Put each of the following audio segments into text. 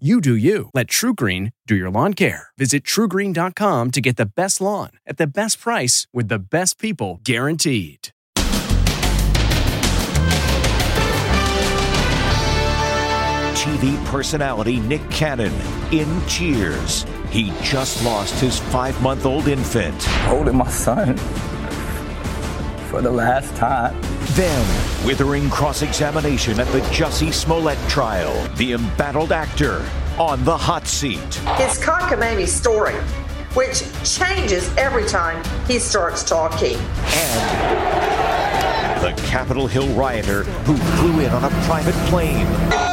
You do you. Let TruGreen do your lawn care. Visit trugreen.com to get the best lawn at the best price with the best people guaranteed. TV personality Nick Cannon in Cheers. He just lost his five month old infant. Holding my son for the last time. Then, withering cross examination at the Jussie Smollett trial. The embattled actor on the hot seat. It's cockamamie story, which changes every time he starts talking. And the Capitol Hill rioter who flew in on a private plane.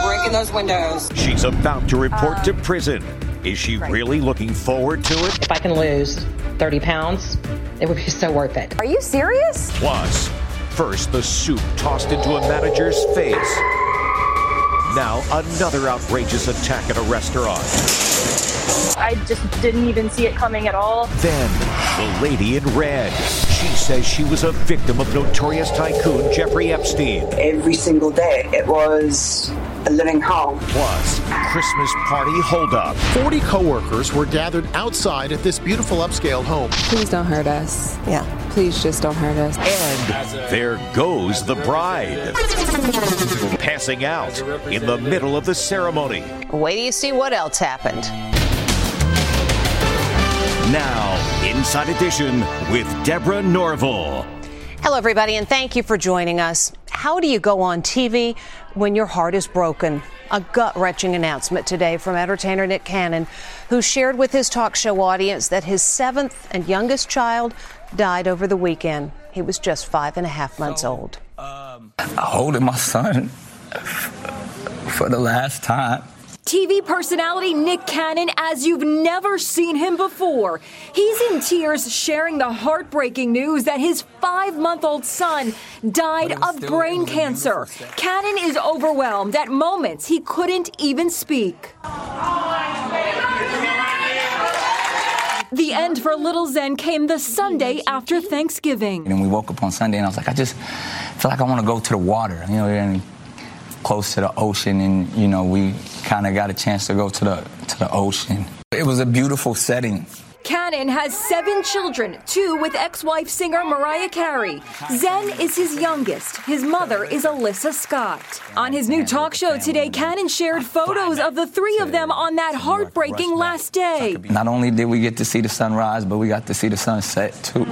Breaking those windows. She's about to report to prison. Is she really looking forward to it? If I can lose 30 pounds, it would be so worth it. Are you serious? Plus, first the soup tossed into a manager's face. Now, another outrageous attack at a restaurant. I just didn't even see it coming at all. Then, the lady in red. She says she was a victim of notorious tycoon Jeffrey Epstein. Every single day, it was a living hell. Plus, Christmas party holdup. 40 coworkers were gathered outside at this beautiful upscale home. Please don't hurt us. Yeah. Please just don't hurt us. And there goes the bride. Passing out in the middle of the ceremony. Wait till you see what else happened. Inside Edition with Deborah Norville. Hello, everybody, and thank you for joining us. How do you go on TV when your heart is broken? A gut wrenching announcement today from entertainer Nick Cannon, who shared with his talk show audience that his seventh and youngest child died over the weekend. He was just five and a half months old. Um, holding my son for the last time. TV personality Nick Cannon as you've never seen him before. He's in tears sharing the heartbreaking news that his five month old son died of brain cancer. Cannon is overwhelmed. At moments, he couldn't even speak. The end for Little Zen came the Sunday after Thanksgiving. And we woke up on Sunday, and I was like, I just feel like I want to go to the water. You know, and close to the ocean, and you know, we kind of got a chance to go to the to the ocean. It was a beautiful setting. Cannon has seven children, two with ex wife singer Mariah Carey. Zen is his youngest. His mother is Alyssa Scott. On his new talk show today, Cannon shared photos of the three of them on that heartbreaking last day. Not only did we get to see the sunrise, but we got to see the sunset too.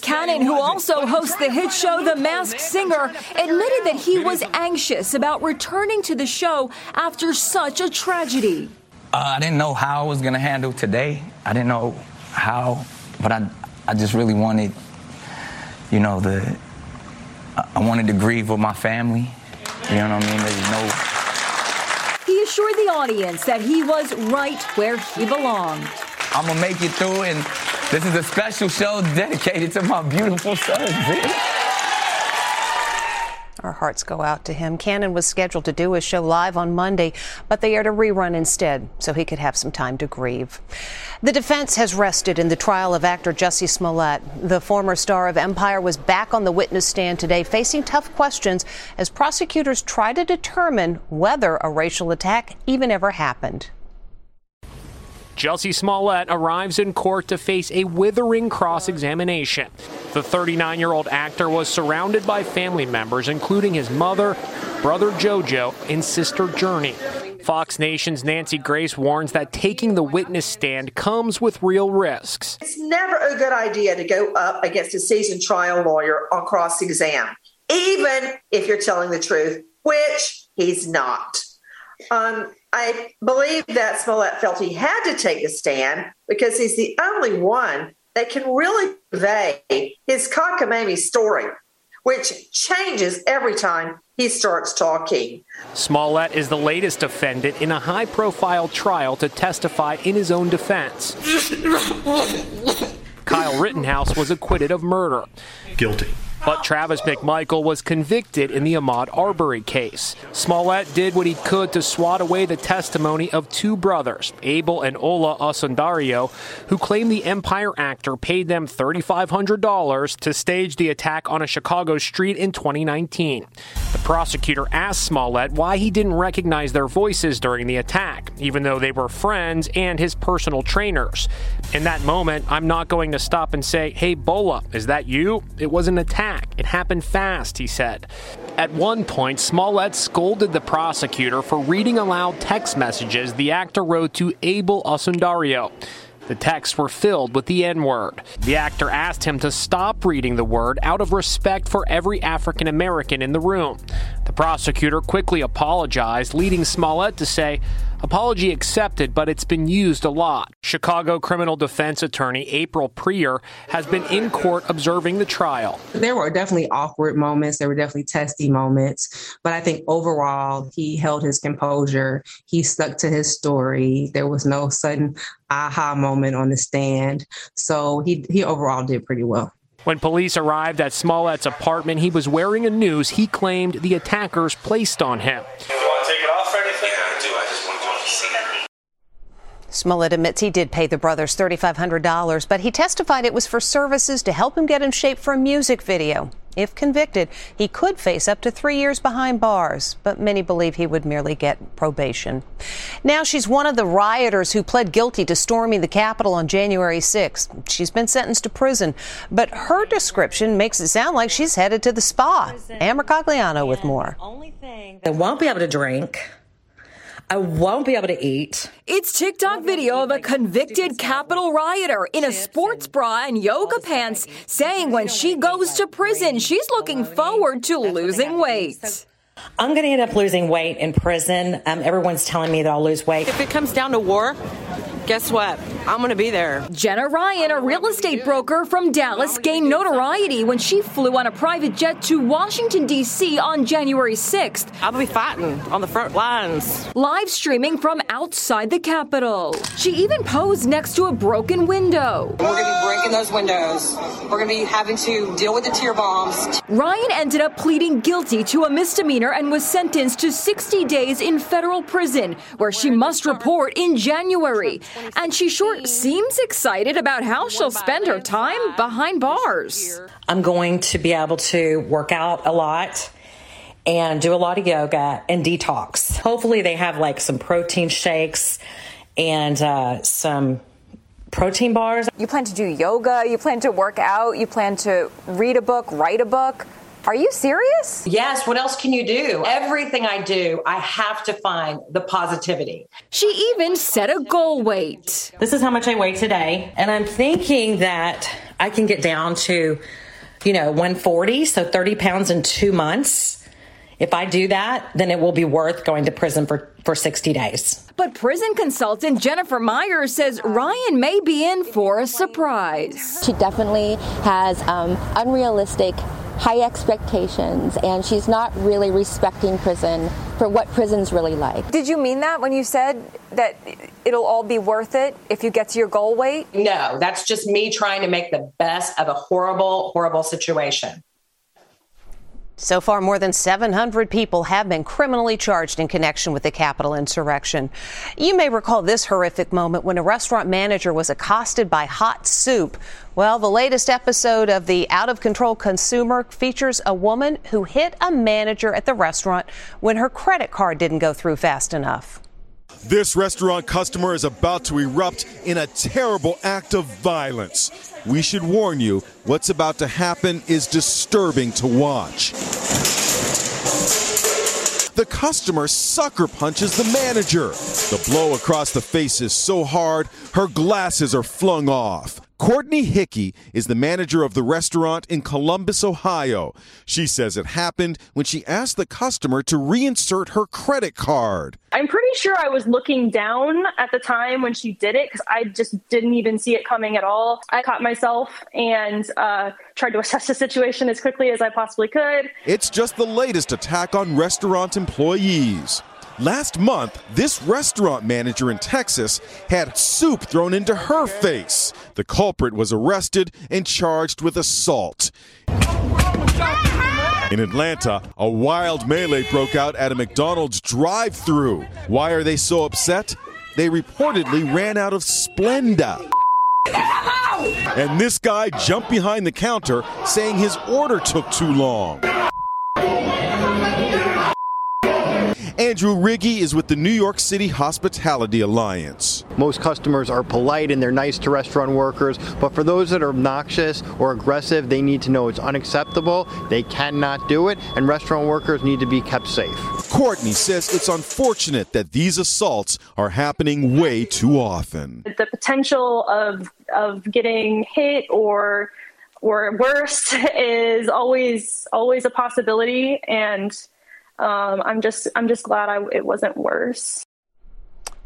Cannon, who also hosts the hit show The Masked Singer, admitted that he was anxious about returning to the show after such a tragedy. Uh, I didn't know how I was going to handle today. I didn't know how, but I, I just really wanted, you know, the, I wanted to grieve with my family. You know what I mean? There's no. He assured the audience that he was right where he belonged. I'm gonna make it through, and this is a special show dedicated to my beautiful son. Our hearts go out to him. Cannon was scheduled to do his show live on Monday, but they aired a rerun instead so he could have some time to grieve. The defense has rested in the trial of actor Jussie Smollett. The former star of Empire was back on the witness stand today, facing tough questions as prosecutors try to determine whether a racial attack even ever happened. Jussie Smollett arrives in court to face a withering cross examination. The 39 year old actor was surrounded by family members, including his mother, brother JoJo, and sister Jurnee. Fox Nation's Nancy Grace warns that taking the witness stand comes with real risks. It's never a good idea to go up against a seasoned trial lawyer on cross exam, even if you're telling the truth, which he's not. Um, I believe that Smollett felt he had to take a stand because he's the only one that can really convey his cockamamie story, which changes every time he starts talking. Smollett is the latest defendant in a high profile trial to testify in his own defense. Kyle Rittenhouse was acquitted of murder. Guilty. But Travis McMichael was convicted in the Ahmaud Arbery case. Smollett did what he could to swat away the testimony of two brothers, Abel and Ola Osundairo, who claimed the Empire actor paid them $3,500 to stage the attack on a Chicago street in 2019. The prosecutor asked Smollett why he didn't recognize their voices during the attack, even though they were friends and his personal trainers. In that moment, I'm not going to stop and say, Hey, Bola, is that you? It was an attack. It happened fast, he said. At one point, Smollett scolded the prosecutor for reading aloud text messages the actor wrote to Abel Osundairo. The texts were filled with the N word. The actor asked him to stop reading the word out of respect for every African American in the room. The prosecutor quickly apologized, leading Smollett to say, Apology accepted, but it's been used a lot. Chicago criminal defense attorney April Prier has been in court observing the trial. There were definitely awkward moments, there were definitely testy moments, but I think overall he held his composure. He stuck to his story. There was no sudden aha moment on the stand. So he, he overall did pretty well. When police arrived at Smollett's apartment, he was wearing a noose he claimed the attackers placed on him. Smollett admits he did pay the brothers $3,500, but he testified it was for services to help him get in shape for a music video. If convicted, he could face up to three years behind bars, but many believe he would merely get probation. Now she's one of the rioters who pled guilty to storming the Capitol on January 6th. She's been sentenced to prison, but her description makes it sound like she's headed to the spa. Ann Mercogliano with more. I won't be able to drink. I won't be able to eat. It's TikTok video of a convicted Capitol rioter in a sports bra and yoga pants saying when she goes to prison, she's looking forward to losing weight. I'm going to end up losing weight in prison. Um, everyone's telling me that I'll lose weight. If it comes down to war, guess what? I'm going to be there. Jenna Ryan, a real estate broker from Dallas, gained notoriety when she flew on a private jet to Washington, D.C. on January 6th. I'll be fighting on the front lines. Live streaming from outside the Capitol. She even posed next to a broken window. We're going to be breaking those windows. We're going to be having to deal with the tear bombs. Ryan ended up pleading guilty to a misdemeanor and was sentenced to 60 days in federal prison, where she must report in January. And she sure seems excited about how she'll spend her time behind bars. I'm going to be able to work out a lot and do a lot of yoga and detox. Hopefully, they have like some protein shakes and uh, some protein bars. You plan to do yoga, you plan to work out, you plan to read a book, write a book. Are you serious? Yes. What else can you do? Everything I do, I have to find the positivity. She even set a goal weight. This is how much I weigh today. And I'm thinking that I can get down to, you know, 140, so 30 pounds in two months. If I do that, then it will be worth going to prison for, for 60 days. But prison consultant Jennifer Myers says Ryan may be in for a surprise. She definitely has um, unrealistic high expectations and she's not really respecting prison for what prison's really like. Did you mean that when you said that it'll all be worth it if you get to your goal weight? No, that's just me trying to make the best of a horrible, horrible situation. So far, more than 700 people have been criminally charged in connection with the Capitol insurrection. You may recall this horrific moment when a restaurant manager was accosted by hot soup. Well, the latest episode of the Out of Control Consumer features a woman who hit a manager at the restaurant when her credit card didn't go through fast enough. This restaurant customer is about to erupt in a terrible act of violence. We should warn you, what's about to happen is disturbing to watch. The customer sucker punches the manager. The blow across the face is so hard, her glasses are flung off. Courtney Hickey is the manager of the restaurant in Columbus, Ohio. She says it happened when she asked the customer to reinsert her credit card. I'm pretty sure I was looking down at the time when she did it because I just didn't even see it coming at all. I caught myself and uh, tried to assess the situation as quickly as I possibly could. It's just the latest attack on restaurant employees. Last month, this restaurant manager in Texas had soup thrown into her face. The culprit was arrested and charged with assault. In Atlanta, a wild melee broke out at a McDonald's drive through. Why are they so upset? They reportedly ran out of Splenda. And this guy jumped behind the counter saying his order took too long. Andrew Rigie is with the New York City Hospitality Alliance. Most customers are polite and they're nice to restaurant workers, but for those that are obnoxious or aggressive, they need to know it's unacceptable. They cannot do it, and restaurant workers need to be kept safe. Courtney says it's unfortunate that these assaults are happening way too often. The potential of of getting hit or or worse is always always a possibility and um, I'm just I'm just glad I, it wasn't worse.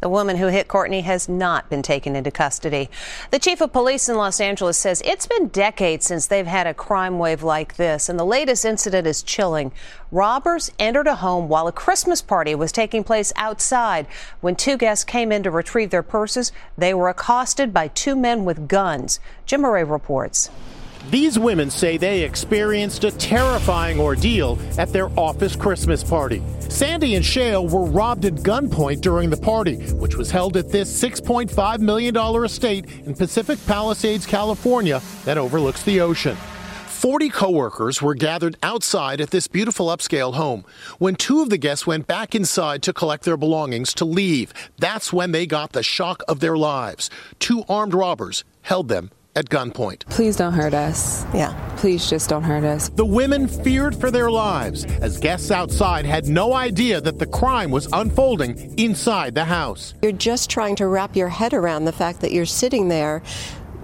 The woman who hit Courtney has not been taken into custody. The chief of police in Los Angeles says it's been decades since they've had a crime wave like this, and the latest incident is chilling. Robbers entered a home while a Christmas party was taking place outside. When two guests came in to retrieve their purses, they were accosted by two men with guns. Jim Murray reports. These women say they experienced a terrifying ordeal at their office Christmas party. Sandy and Shale were robbed at gunpoint during the party, which was held at this $6.5 million estate in Pacific Palisades, California, that overlooks the ocean. 40 coworkers were gathered outside at this beautiful upscale home. When two of the guests went back inside to collect their belongings to leave, that's when they got the shock of their lives. Two armed robbers held them at gunpoint. Please don't hurt us. Yeah. Please just don't hurt us. The women feared for their lives as guests outside had no idea that the crime was unfolding inside the house. You're just trying to wrap your head around the fact that you're sitting there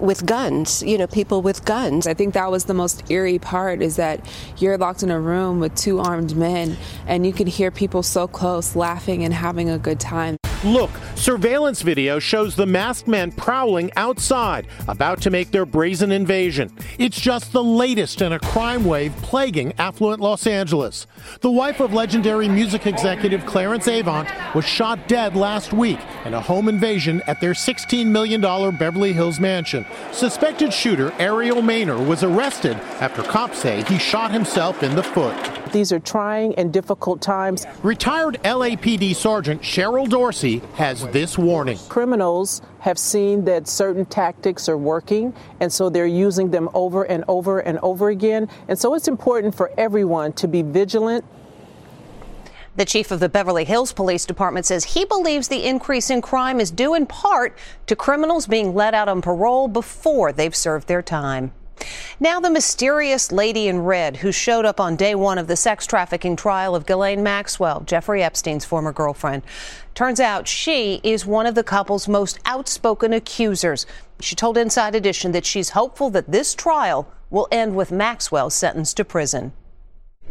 with guns, you know, people with guns. I think that was the most eerie part is that you're locked in a room with two armed men and you can hear people so close laughing and having a good time. Look, surveillance video shows the masked men prowling outside, about to make their brazen invasion. It's just the latest in a crime wave plaguing affluent Los Angeles. The wife of legendary music executive Clarence Avant was shot dead last week in a home invasion at their $16 million Beverly Hills mansion. Suspected shooter Aariel Maynor was arrested after cops say he shot himself in the foot. These are trying and difficult times. Retired LAPD Sergeant Cheryl Dorsey has this warning. Criminals have seen that certain tactics are working, and so they're using them over and over and over again. And so it's important for everyone to be vigilant. The chief of the Beverly Hills Police Department says he believes the increase in crime is due in part to criminals being let out on parole before they've served their time. Now, the mysterious lady in red who showed up on day one of the sex trafficking trial of Ghislaine Maxwell, Jeffrey Epstein's former girlfriend. Turns out she is one of the couple's most outspoken accusers. She told Inside Edition that she's hopeful that this trial will end with Maxwell sentenced to prison.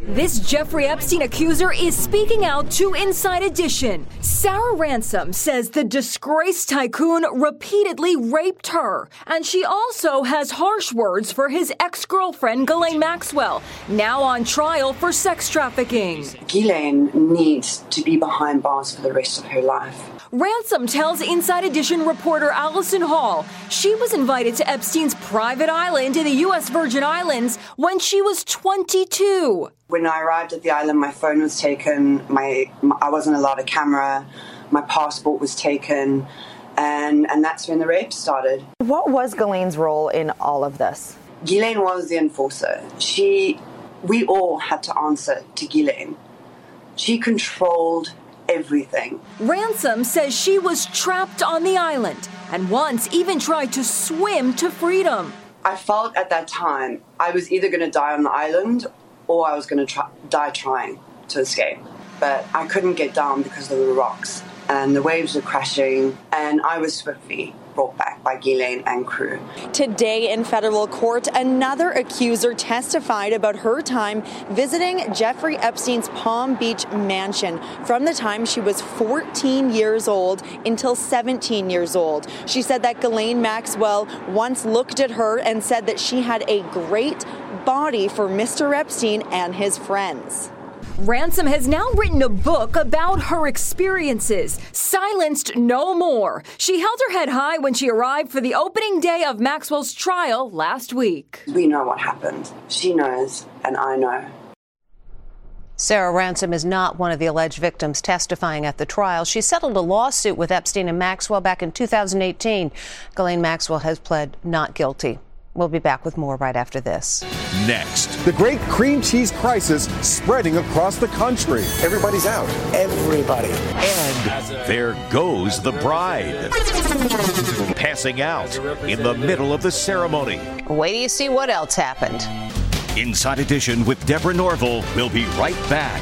This Jeffrey Epstein accuser is speaking out to Inside Edition. Sarah Ransom says the disgraced tycoon repeatedly raped her, and she also has harsh words for his ex girlfriend, Ghislaine Maxwell, now on trial for sex trafficking. Ghislaine needs to be behind bars for the rest of her life. Ransom tells Inside Edition reporter Allison Hall she was invited to Epstein's private island in the U.S. Virgin Islands when she was 22. When I arrived at the island, my phone was taken. My, my I wasn't allowed a camera. My passport was taken, and and that's when the rape started. What was Ghislaine's role in all of this? Ghislaine was the enforcer. She, we all had to answer to Ghislaine. She controlled everything. Ransom says she was trapped on the island and once even tried to swim to freedom. I felt at that time I was either going to die on the island or I was going to try, die trying to escape. But I couldn't get down because of the rocks and the waves were crashing and I was swiftly brought back by Ghislaine and crew. Today in federal court, another accuser testified about her time visiting Jeffrey Epstein's Palm Beach mansion from the time she was 14 years old until 17 years old. She said that Ghislaine Maxwell once looked at her and said that she had a great body for Mr. Epstein and his friends. Ransom has now written a book about her experiences. Silenced no more. She held her head high when she arrived for the opening day of Maxwell's trial last week. We know what happened. She knows, and I know. Sarah Ransom is not one of the alleged victims testifying at the trial. She settled a lawsuit with Epstein and Maxwell back in 2018. Ghislaine Maxwell has pled not guilty. We'll be back with more right after this. Next, The great cream cheese crisis spreading across the country. Everybody's out. Everybody. and there goes the bride. Passing out in the middle of the ceremony. Wait till you see what else happened. Inside Edition with Deborah Norville. We'll be right back.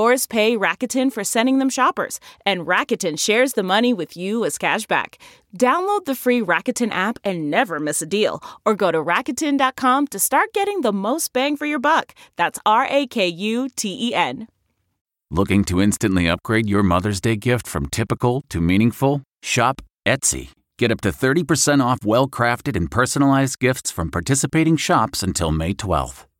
Stores pay Rakuten for sending them shoppers, and Rakuten shares the money with you as cashback. Download the free Rakuten app and never miss a deal, or go to Rakuten.com to start getting the most bang for your buck. That's R A K U T E N. Looking to instantly upgrade your Mother's Day gift from typical to meaningful? Shop Etsy. Get up to 30% off well crafted and personalized gifts from participating shops until May 12th.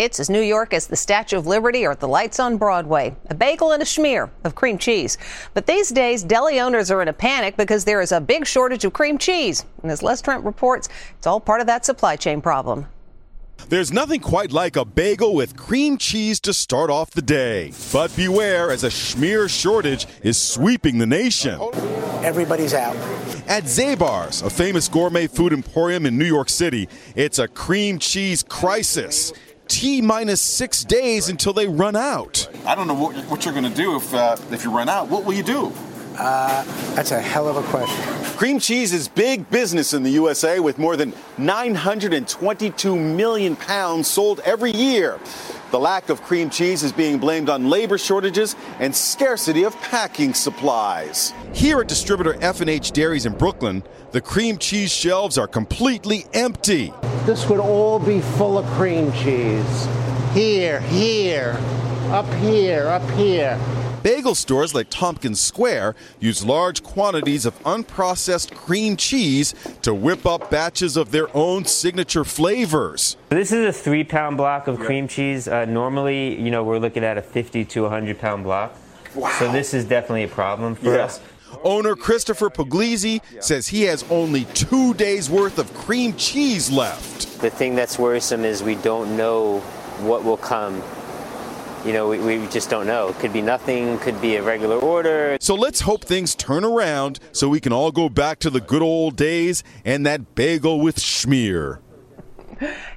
It's as New York as the Statue of Liberty or the lights on Broadway. A bagel and a schmear of cream cheese. But these days, deli owners are in a panic because there is a big shortage of cream cheese. And as Les Trent reports, it's all part of that supply chain problem. There's nothing quite like a bagel with cream cheese to start off the day. But beware as a schmear shortage is sweeping the nation. Everybody's out. At Zabar's, a famous gourmet food emporium in New York City, it's a cream cheese crisis. T minus six days until they run out. I don't know what, what you're going to do if uh, if you run out. What will you do? Uh, that's a hell of a question. Cream cheese is big business in the USA with more than 922 million pounds sold every year. The lack of cream cheese is being blamed on labor shortages and scarcity of packing supplies. Here at distributor F&H Dairies in Brooklyn, the cream cheese shelves are completely empty. This would all be full of cream cheese. Here, here, up here, up here. Bagel stores like Tompkins Square use large quantities of unprocessed cream cheese to whip up batches of their own signature flavors. This is a three pound block of cream cheese. Uh, normally, you know, we're looking at a 50 to 100 pound block. So this is definitely a problem for Yeah. us. Owner Christopher Pugliese says he has only two days worth of cream cheese left. The thing that's worrisome is we don't know what will come. You know, we, we just don't know. It could be nothing, could be a regular order. So let's hope things turn around so we can all go back to the good old days and that bagel with schmear.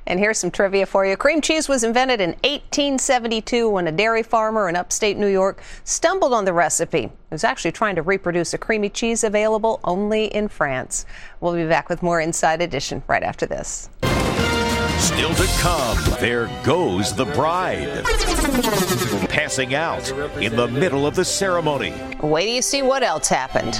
And here's some trivia for you. Cream cheese was invented in 1872 when a dairy farmer in upstate New York stumbled on the recipe. He was actually trying to reproduce a creamy cheese available only in France. We'll be back with more Inside Edition right after this. Still to come, there goes the bride. Passing out in the middle of the ceremony. Wait till you see what else happened.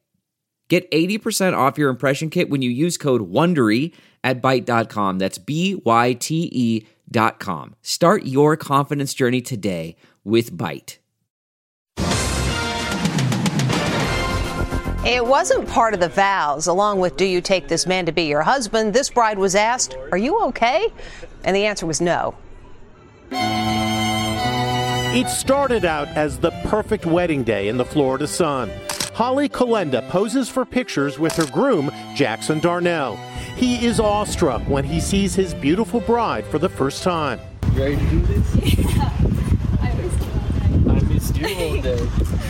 Get 80% off your impression kit when you use code WONDERY at Byte.com. That's B-Y-T-E dot com. Start your confidence journey today with Byte. It wasn't part of the vows. Along with Do You Take This Man to Be Your Husband, this bride was asked, Are you okay? And the answer was no. It started out as the perfect wedding day in the Florida sun. Holly Kalenda poses for pictures with her groom, Jackson Darnell. He is awestruck when he sees his beautiful bride for the first time. You ready to do this? Yeah. I missed you all day.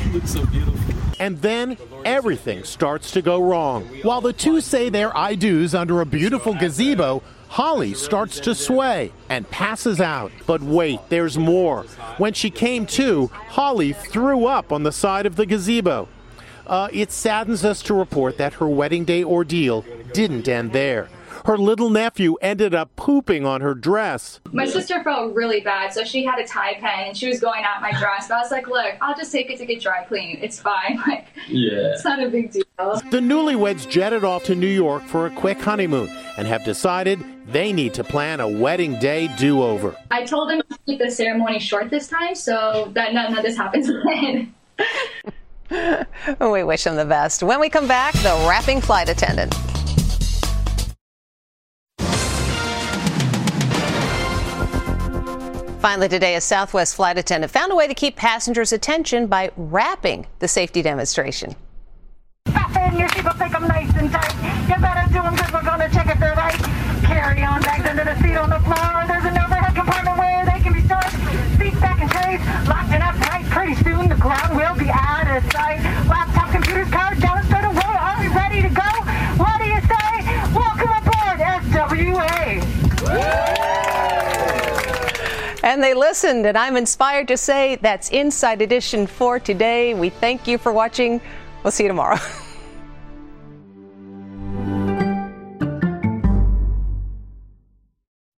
You look so beautiful. And then everything starts to go wrong. While the two say their I do's under a beautiful gazebo, Holly starts to sway and passes out. But wait, there's more. When she came to, Holly threw up on the side of the gazebo. Uh, it saddens us to report that her wedding day ordeal didn't end there. Her little nephew ended up pooping on her dress. My sister felt really bad, so she had a Tide pen and she was going at my dress. But I was like, look, I'll just take it to get dry cleaned. It's fine. Like, yeah. it's not a big deal. The newlyweds jetted off to New York for a quick honeymoon and have decided they need to plan a wedding day do over. I told them to keep the ceremony short this time so that none of this happens again. We wish them the best. When we come back, the rapping flight attendant. Finally, today, a Southwest flight attendant found a way to keep passengers' attention by rapping the safety demonstration. Fasten your seatbelt, take them nice and tight. You better do them because we're going to check if they're right. Carry on bags under the seat on the floor. There's an overhead compartment where they can be stored. Seats back in trays, locked and upright. Pretty soon the ground will be out of sight. Laptop, computers, cars, down straight away. Are we ready to go? What do you say? Welcome aboard, SWA. And they listened, and I'm inspired to say that's Inside Edition for today. We thank you for watching. We'll see you tomorrow.